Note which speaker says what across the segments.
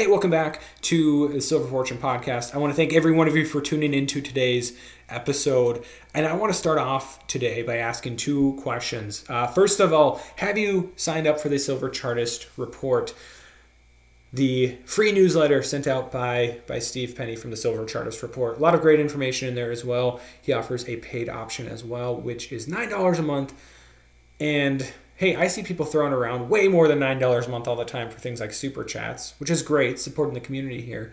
Speaker 1: Hey, welcome back to the Silver Fortune podcast. I want to thank every one of you for tuning into today's episode. And I want to start off today by asking two questions. Uh, first of all, have you signed up for the Silver Chartist report? The free newsletter sent out by, by Steve Penny from the Silver Chartist Report. A lot of great information in there as well. He offers a paid option as well, which is $9 a month. And hey, I see people throwing around way more than $9 a month all the time for things like super chats, which is great, supporting the community here.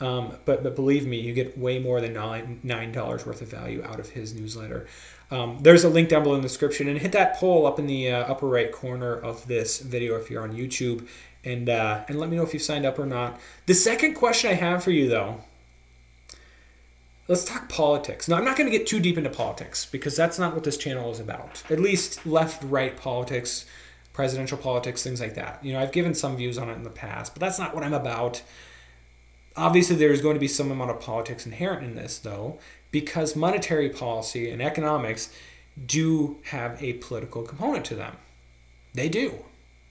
Speaker 1: Um, but, but believe me, you get way more than $9 worth of value out of his newsletter. Um, there's a link down below in the description and hit that poll up in the uh, upper right corner of this video if you're on YouTube and, uh, and let me know if you've signed up or not. The second question I have for you though, let's talk politics. Now, I'm not going to get too deep into politics because that's not what this channel is about. At least left right politics, presidential politics, things like that. You know, I've given some views on it in the past, but that's not what I'm about. Obviously, there's going to be some amount of politics inherent in this, though, because monetary policy and economics do have a political component to them. They do.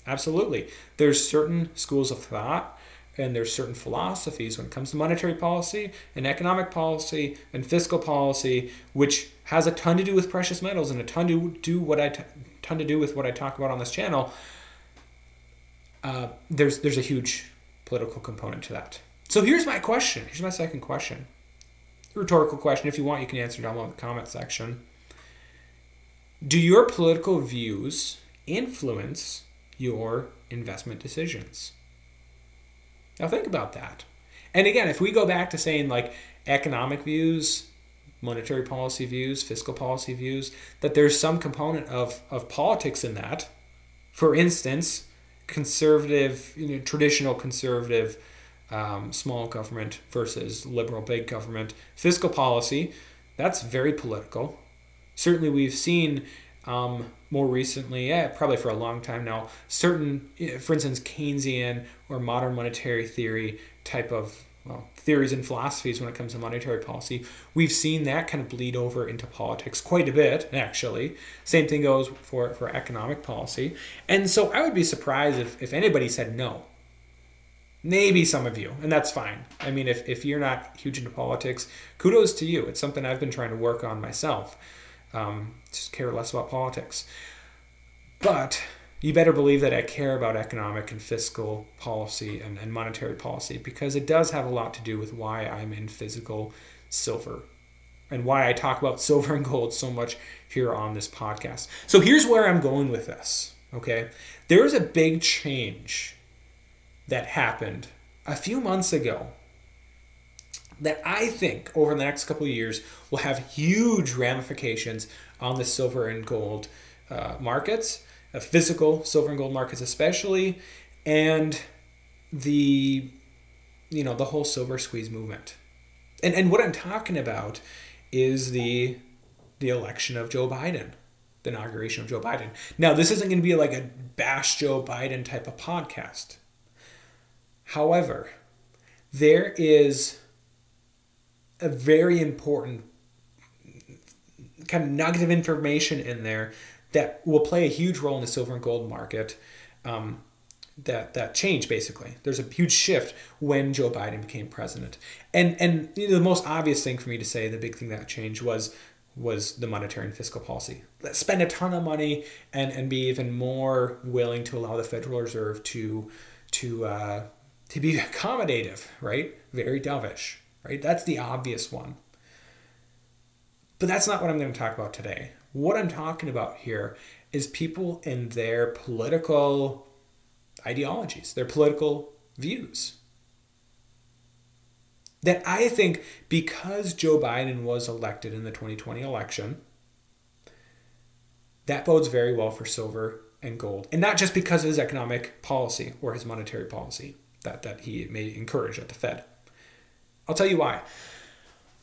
Speaker 1: Absolutely. There's certain schools of thought and there's certain philosophies when it comes to monetary policy and economic policy and fiscal policy, which has a ton to do with precious metals and a ton to do what I t- ton to do with what I talk about on this channel. Uh, there's there's a huge political component to that. So here's my question. Here's my second question. Rhetorical question. If you want, you can answer down below in the comment section. Do your political views influence your investment decisions? Now think about that. And again, if we go back to saying like economic views, monetary policy views, fiscal policy views, that there's some component of, of politics in that. For instance, conservative, you know, traditional conservative um, small government versus liberal big government. Fiscal policy, that's very political. Certainly, we've seen um, more recently, yeah, probably for a long time now, certain, eh, for instance, Keynesian or modern monetary theory type of well, theories and philosophies when it comes to monetary policy, we've seen that kind of bleed over into politics quite a bit, actually. Same thing goes for, for economic policy. And so I would be surprised if, if anybody said no. Maybe some of you, and that's fine. I mean, if, if you're not huge into politics, kudos to you. It's something I've been trying to work on myself. Um, just care less about politics. But you better believe that I care about economic and fiscal policy and, and monetary policy because it does have a lot to do with why I'm in physical silver and why I talk about silver and gold so much here on this podcast. So here's where I'm going with this. Okay. There was a big change that happened a few months ago that I think over the next couple of years will have huge ramifications on the silver and gold uh, markets, uh, physical silver and gold markets especially, and the you know the whole silver squeeze movement. And and what I'm talking about is the the election of Joe Biden, the inauguration of Joe Biden. Now, this isn't going to be like a bash Joe Biden type of podcast. However, there is a very important kind of nugget of information in there that will play a huge role in the silver and gold market. Um, that that change basically. There's a huge shift when Joe Biden became president, and and you know, the most obvious thing for me to say, the big thing that changed was was the monetary and fiscal policy. Let's spend a ton of money and and be even more willing to allow the Federal Reserve to to uh, to be accommodative, right? Very dovish right? That's the obvious one. But that's not what I'm going to talk about today. What I'm talking about here is people and their political ideologies, their political views. That I think because Joe Biden was elected in the 2020 election, that bodes very well for silver and gold. And not just because of his economic policy or his monetary policy that, that he may encourage at the Fed. I'll tell you why.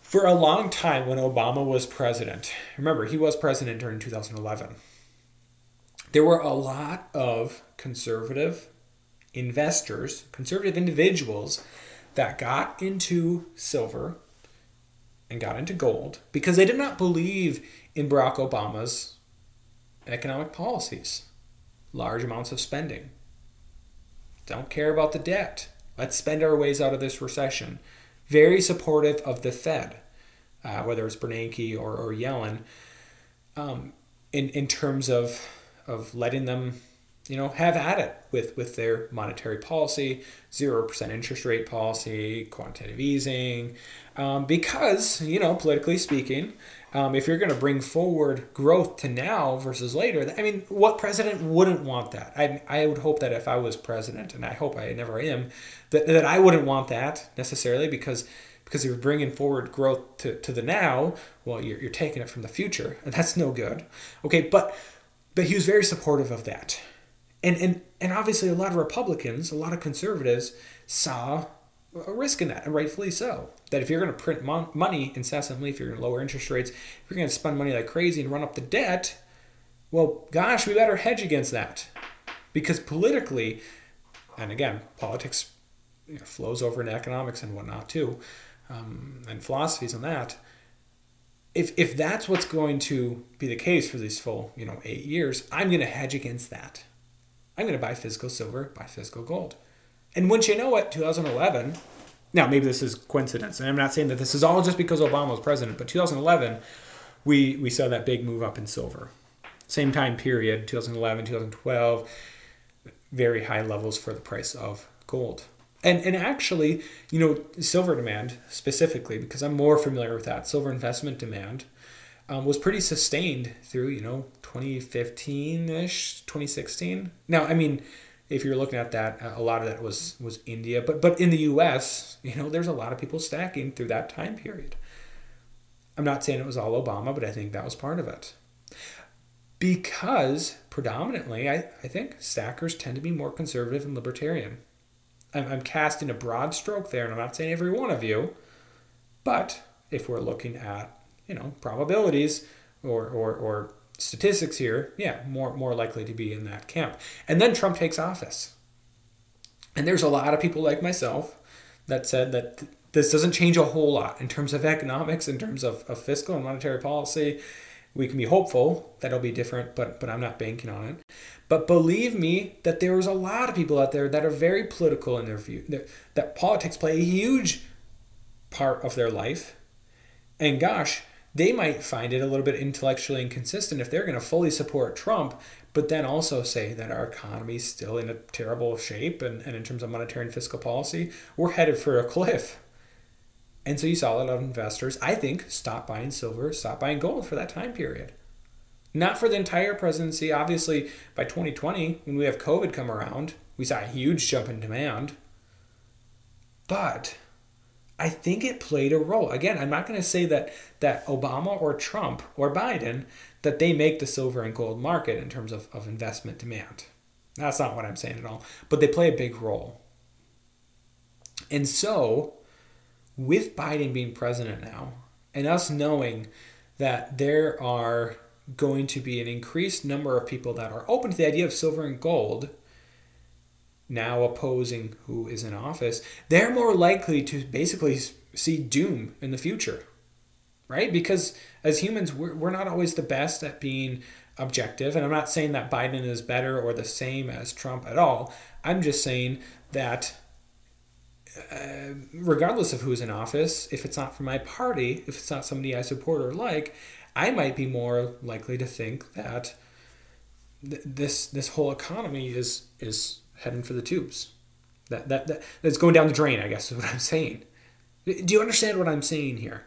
Speaker 1: For a long time, when Obama was president, remember, he was president during 2011, there were a lot of conservative investors, conservative individuals that got into silver and got into gold because they did not believe in Barack Obama's economic policies, large amounts of spending, don't care about the debt, Let's spend our ways out of this recession. Very supportive of the Fed, uh, whether it's Bernanke or, or Yellen, um, in, in terms of, of letting them you know, have at it with, with their monetary policy, 0% interest rate policy, quantitative easing. Um, because, you know, politically speaking, um, if you're going to bring forward growth to now versus later, I mean, what president wouldn't want that? I, I would hope that if I was president, and I hope I never am, that, that I wouldn't want that necessarily because because you're bringing forward growth to, to the now, well, you're, you're taking it from the future, and that's no good. Okay, but but he was very supportive of that and and and obviously a lot of Republicans, a lot of conservatives saw a risk in that, and rightfully so. That if you're going to print mon- money incessantly, if you're going to lower interest rates, if you're going to spend money like crazy and run up the debt, well, gosh, we better hedge against that, because politically, and again, politics you know, flows over into economics and whatnot too, um, and philosophies on that. If, if that's what's going to be the case for these full you know eight years, I'm going to hedge against that. I'm going to buy physical silver, buy physical gold. And once you know it, 2011, now maybe this is coincidence, and I'm not saying that this is all just because Obama was president, but 2011, we, we saw that big move up in silver. Same time period, 2011, 2012, very high levels for the price of gold. And, and actually, you know, silver demand specifically, because I'm more familiar with that, silver investment demand um, was pretty sustained through, you know, 2015 ish, 2016. Now, I mean, if you're looking at that, a lot of that was was India, but but in the U.S., you know, there's a lot of people stacking through that time period. I'm not saying it was all Obama, but I think that was part of it. Because predominantly, I, I think stackers tend to be more conservative and libertarian. I'm, I'm casting a broad stroke there, and I'm not saying every one of you, but if we're looking at you know probabilities or or, or statistics here, yeah, more more likely to be in that camp. And then Trump takes office. And there's a lot of people like myself that said that th- this doesn't change a whole lot in terms of economics, in terms of, of fiscal and monetary policy. We can be hopeful that it'll be different, but but I'm not banking on it. But believe me that there's a lot of people out there that are very political in their view, that, that politics play a huge part of their life. And gosh, they might find it a little bit intellectually inconsistent if they're going to fully support Trump, but then also say that our economy is still in a terrible shape and, and in terms of monetary and fiscal policy, we're headed for a cliff. And so you saw a lot of investors, I think, stop buying silver, stop buying gold for that time period. Not for the entire presidency. Obviously, by 2020, when we have COVID come around, we saw a huge jump in demand. But I think it played a role. Again, I'm not going to say that that Obama or Trump or Biden that they make the silver and gold market in terms of, of investment demand. That's not what I'm saying at all. But they play a big role. And so, with Biden being president now, and us knowing that there are going to be an increased number of people that are open to the idea of silver and gold now opposing who is in office, they're more likely to basically see doom in the future, right? Because as humans, we're, we're not always the best at being objective. And I'm not saying that Biden is better or the same as Trump at all. I'm just saying that. Uh, regardless of who's in office, if it's not from my party, if it's not somebody I support or like, I might be more likely to think that th- this this whole economy is is heading for the tubes. That, that, that that's going down the drain, I guess is what I'm saying. Do you understand what I'm saying here?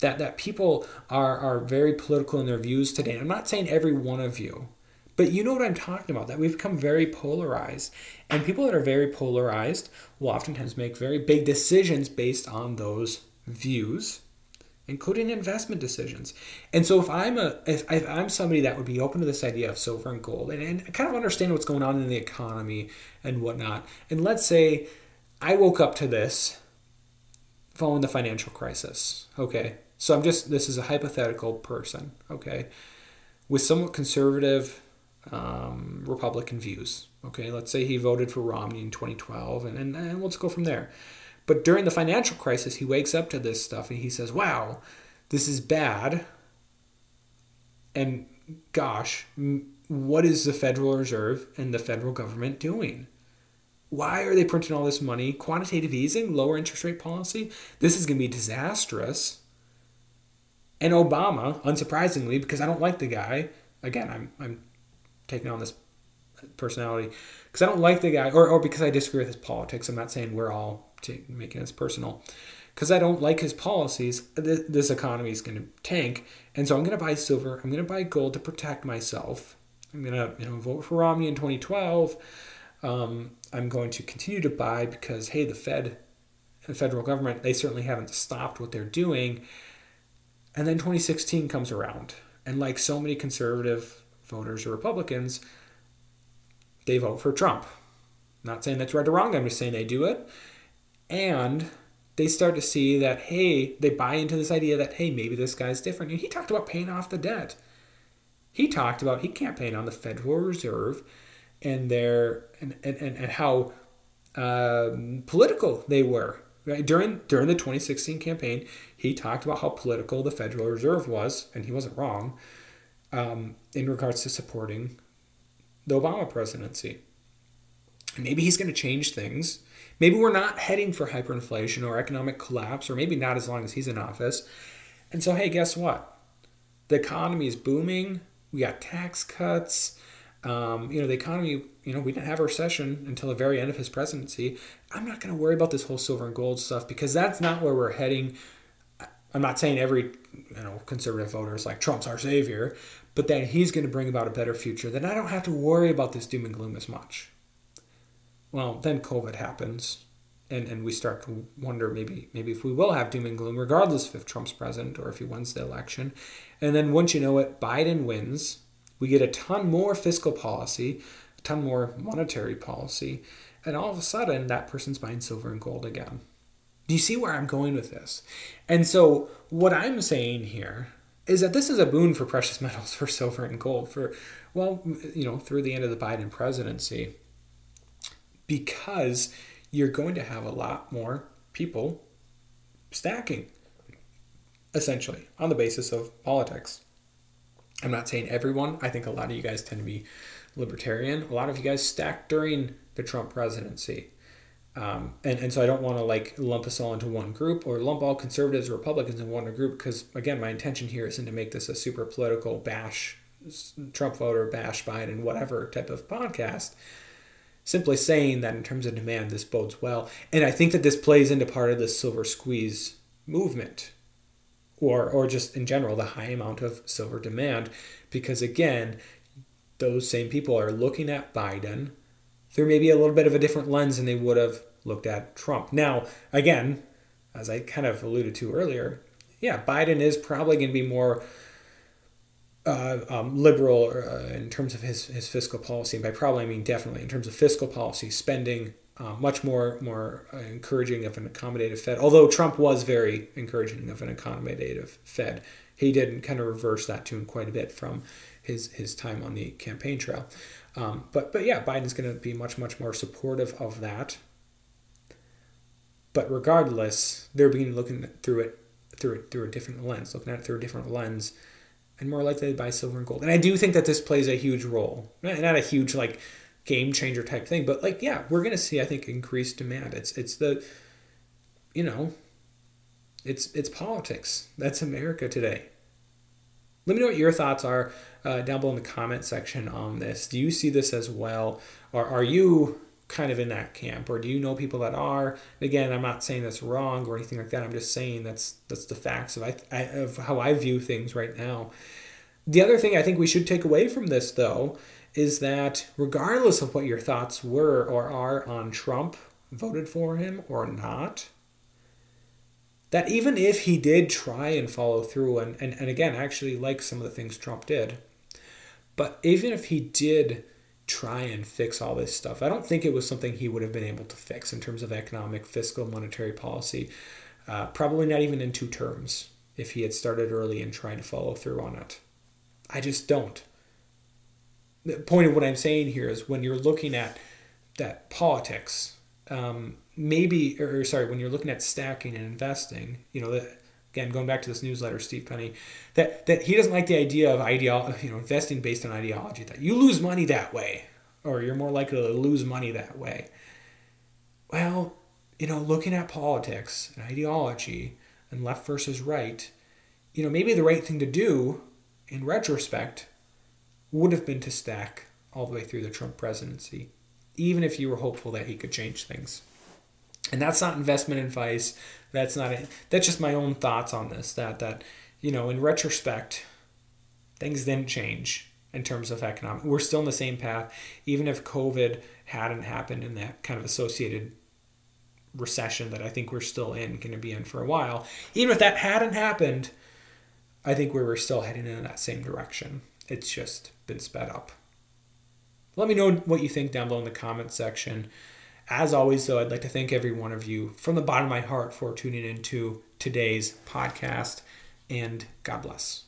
Speaker 1: That that people are are very political in their views today. I'm not saying every one of you, but you know what I'm talking about. That we've become very polarized, and people that are very polarized will oftentimes make very big decisions based on those views including investment decisions. And so if I'm a if, if, I'm somebody that would be open to this idea of silver and gold and, and kind of understand what's going on in the economy and whatnot, and let's say I woke up to this following the financial crisis. Okay. So I'm just this is a hypothetical person, okay, with somewhat conservative um, Republican views. Okay, let's say he voted for Romney in 2012, and, and, and let's go from there. But during the financial crisis, he wakes up to this stuff and he says, wow, this is bad. And gosh, what is the Federal Reserve and the federal government doing? Why are they printing all this money? Quantitative easing, lower interest rate policy. This is going to be disastrous. And Obama, unsurprisingly, because I don't like the guy, again, I'm, I'm taking on this personality, because I don't like the guy, or, or because I disagree with his politics. I'm not saying we're all making this personal. Because I don't like his policies, this economy is going to tank. And so I'm going to buy silver, I'm going to buy gold to protect myself. I'm going to you know, vote for Romney in 2012. Um, I'm going to continue to buy because, hey, the Fed, the federal government, they certainly haven't stopped what they're doing. And then 2016 comes around. And like so many conservative voters or Republicans, they vote for Trump. Not saying that's right or wrong, I'm just saying they do it. And they start to see that, hey, they buy into this idea that, hey, maybe this guy's different. And he talked about paying off the debt. He talked about he campaigned on the Federal Reserve and their and, and, and how um, political they were. Right? During during the 2016 campaign, he talked about how political the Federal Reserve was, and he wasn't wrong, um, in regards to supporting the Obama presidency. Maybe he's going to change things. Maybe we're not heading for hyperinflation or economic collapse, or maybe not as long as he's in office. And so, hey, guess what? The economy is booming. We got tax cuts. Um, you know, the economy, you know, we didn't have a recession until the very end of his presidency. I'm not going to worry about this whole silver and gold stuff because that's not where we're heading. I'm not saying every, you know, conservative voter is like Trump's our savior, but that he's going to bring about a better future. Then I don't have to worry about this doom and gloom as much. Well, then COVID happens, and, and we start to wonder maybe maybe if we will have doom and gloom, regardless if Trump's president or if he wins the election. And then once you know it, Biden wins. We get a ton more fiscal policy, a ton more monetary policy, and all of a sudden that person's buying silver and gold again. Do you see where I'm going with this? And so what I'm saying here is that this is a boon for precious metals, for silver and gold, for, well, you know, through the end of the Biden presidency, because you're going to have a lot more people stacking, essentially, on the basis of politics. I'm not saying everyone, I think a lot of you guys tend to be libertarian. A lot of you guys stacked during the Trump presidency. Um, and, and so I don't want to like lump us all into one group or lump all conservatives Republicans in one group because again my intention here isn't to make this a super political bash Trump voter bash Biden whatever type of podcast. Simply saying that in terms of demand this bodes well, and I think that this plays into part of the silver squeeze movement, or or just in general the high amount of silver demand, because again, those same people are looking at Biden through maybe a little bit of a different lens than they would have looked at Trump. Now, again, as I kind of alluded to earlier, yeah, Biden is probably going to be more uh, um, liberal uh, in terms of his, his fiscal policy. And by probably, I mean definitely in terms of fiscal policy, spending uh, much more more uh, encouraging of an accommodative Fed. Although Trump was very encouraging of an accommodative Fed, he did kind of reverse that tune quite a bit from his his time on the campaign trail. Um, but but yeah, Biden's going to be much much more supportive of that. But regardless, they're beginning looking through it through it through a different lens, looking at it through a different lens, and more likely to buy silver and gold. And I do think that this plays a huge role, not a huge like game changer type thing, but like yeah, we're to see I think increased demand. It's it's the you know, it's it's politics. That's America today. Let me know what your thoughts are uh, down below in the comment section on this. Do you see this as well? Or are you kind of in that camp? Or do you know people that are? Again, I'm not saying that's wrong or anything like that. I'm just saying that's that's the facts of, I, I, of how I view things right now. The other thing I think we should take away from this, though, is that regardless of what your thoughts were or are on Trump, voted for him or not, that even if he did try and follow through, and, and, and again, actually like some of the things Trump did, but even if he did try and fix all this stuff, I don't think it was something he would have been able to fix in terms of economic, fiscal, monetary policy. Uh, probably not even in two terms if he had started early and tried to follow through on it. I just don't. The point of what I'm saying here is when you're looking at that politics, um, maybe, or sorry, when you're looking at stacking and investing, you know, that again going back to this newsletter steve penny that that he doesn't like the idea of ideology you know investing based on ideology that you lose money that way or you're more likely to lose money that way well, you know, looking at politics and ideology and left versus right, you know, maybe the right thing to do in retrospect would have been to stack all the way through the Trump presidency, even if you were hopeful that he could change things. And that's not investment advice. That's not it. That's just my own thoughts on this. That that you know, in retrospect, things didn't change in terms of economic. We're still in the same path, even if COVID hadn't happened in that kind of associated recession that I think we're still in, going to be in for a while. Even if that hadn't happened, I think we were still heading in that same direction. It's just been sped up. Let me know what you think down below in the comments section. As always, though, I'd like to thank every one of you from the bottom of my heart for tuning into today's podcast, and God bless.